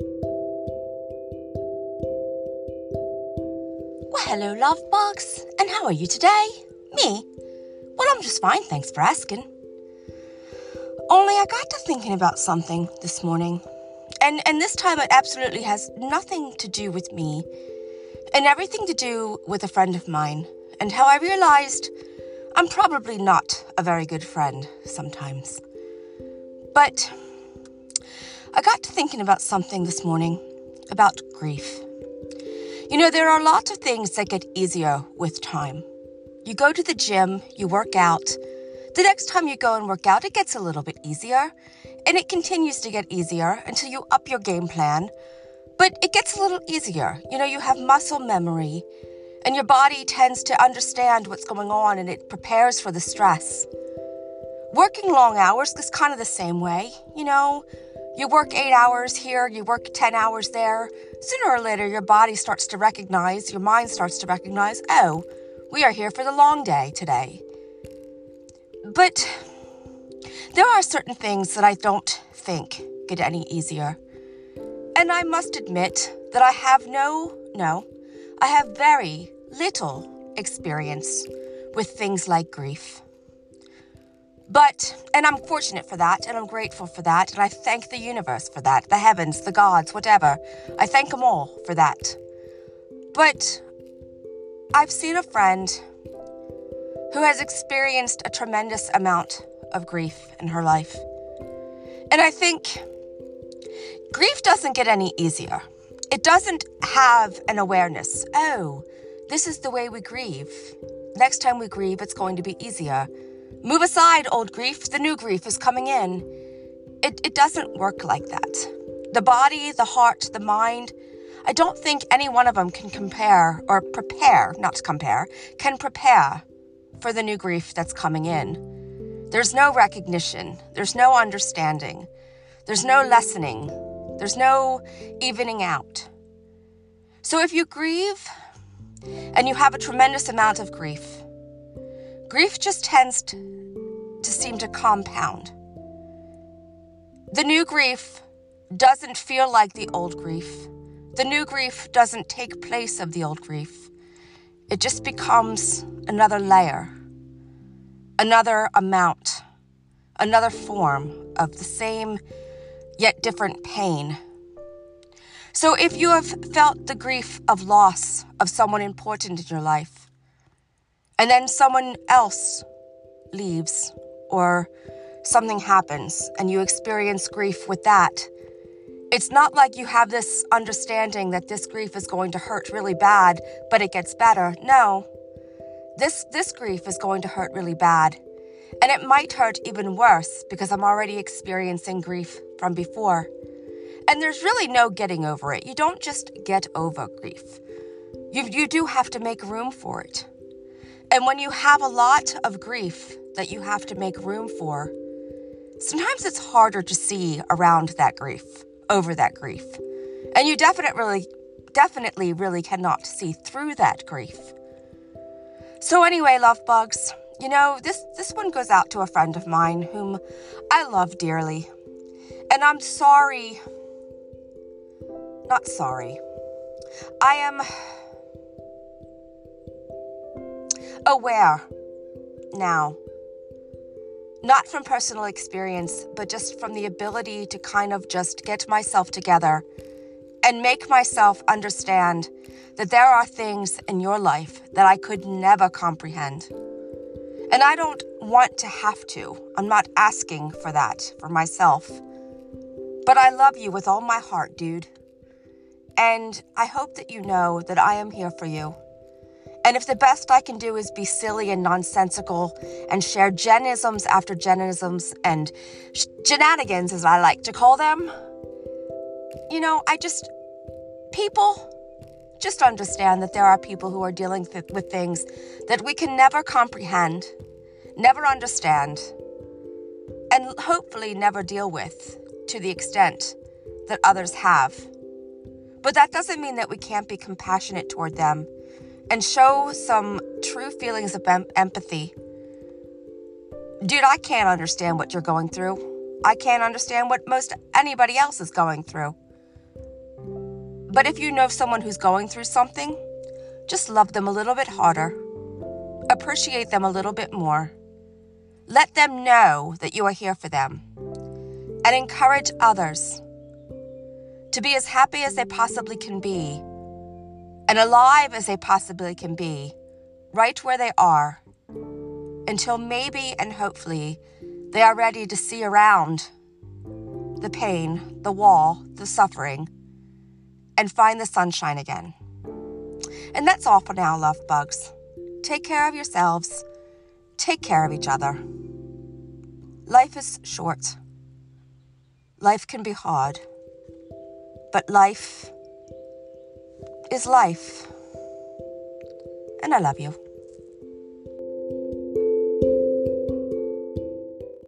Well, hello, love bugs, and how are you today? Me? Well, I'm just fine, thanks for asking. Only I got to thinking about something this morning. And and this time it absolutely has nothing to do with me and everything to do with a friend of mine and how I realized I'm probably not a very good friend sometimes. But I got to thinking about something this morning about grief. You know, there are lots of things that get easier with time. You go to the gym, you work out. The next time you go and work out, it gets a little bit easier, and it continues to get easier until you up your game plan. But it gets a little easier. You know, you have muscle memory, and your body tends to understand what's going on and it prepares for the stress. Working long hours is kind of the same way. You know, you work eight hours here, you work 10 hours there. Sooner or later, your body starts to recognize, your mind starts to recognize, oh, we are here for the long day today. But there are certain things that I don't think get any easier. And I must admit that I have no, no, I have very little experience with things like grief. But, and I'm fortunate for that, and I'm grateful for that, and I thank the universe for that, the heavens, the gods, whatever. I thank them all for that. But I've seen a friend who has experienced a tremendous amount of grief in her life. And I think grief doesn't get any easier. It doesn't have an awareness. Oh, this is the way we grieve. Next time we grieve, it's going to be easier. Move aside, old grief. The new grief is coming in. It, it doesn't work like that. The body, the heart, the mind, I don't think any one of them can compare or prepare, not compare, can prepare for the new grief that's coming in. There's no recognition, there's no understanding, there's no lessening, there's no evening out. So if you grieve and you have a tremendous amount of grief, grief just tends to, seem to compound. The new grief doesn't feel like the old grief. The new grief doesn't take place of the old grief. It just becomes another layer, another amount, another form of the same yet different pain. So, if you have felt the grief of loss of someone important in your life, and then someone else leaves or something happens and you experience grief with that, it's not like you have this understanding that this grief is going to hurt really bad, but it gets better. No. This this grief is going to hurt really bad. And it might hurt even worse because I'm already experiencing grief from before. And there's really no getting over it. You don't just get over grief. You, you do have to make room for it. And when you have a lot of grief that you have to make room for, sometimes it's harder to see around that grief, over that grief. And you definitely, definitely really cannot see through that grief. So, anyway, love bugs, you know, this, this one goes out to a friend of mine whom I love dearly. And I'm sorry. Not sorry. I am aware now, not from personal experience, but just from the ability to kind of just get myself together and make myself understand that there are things in your life that I could never comprehend. And I don't want to have to. I'm not asking for that for myself. But I love you with all my heart, dude. And I hope that you know that I am here for you. And if the best I can do is be silly and nonsensical and share genisms after genisms and sh- shenanigans, as I like to call them, you know, I just, people, just understand that there are people who are dealing th- with things that we can never comprehend, never understand, and hopefully never deal with to the extent that others have. But that doesn't mean that we can't be compassionate toward them and show some true feelings of em- empathy. Dude, I can't understand what you're going through. I can't understand what most anybody else is going through. But if you know someone who's going through something, just love them a little bit harder, appreciate them a little bit more. Let them know that you are here for them, and encourage others to be as happy as they possibly can be and alive as they possibly can be, right where they are, until maybe and hopefully they are ready to see around the pain, the wall, the suffering, and find the sunshine again. And that's all for now, love bugs. Take care of yourselves, take care of each other. Life is short, life can be hard, but life is life. And I love you.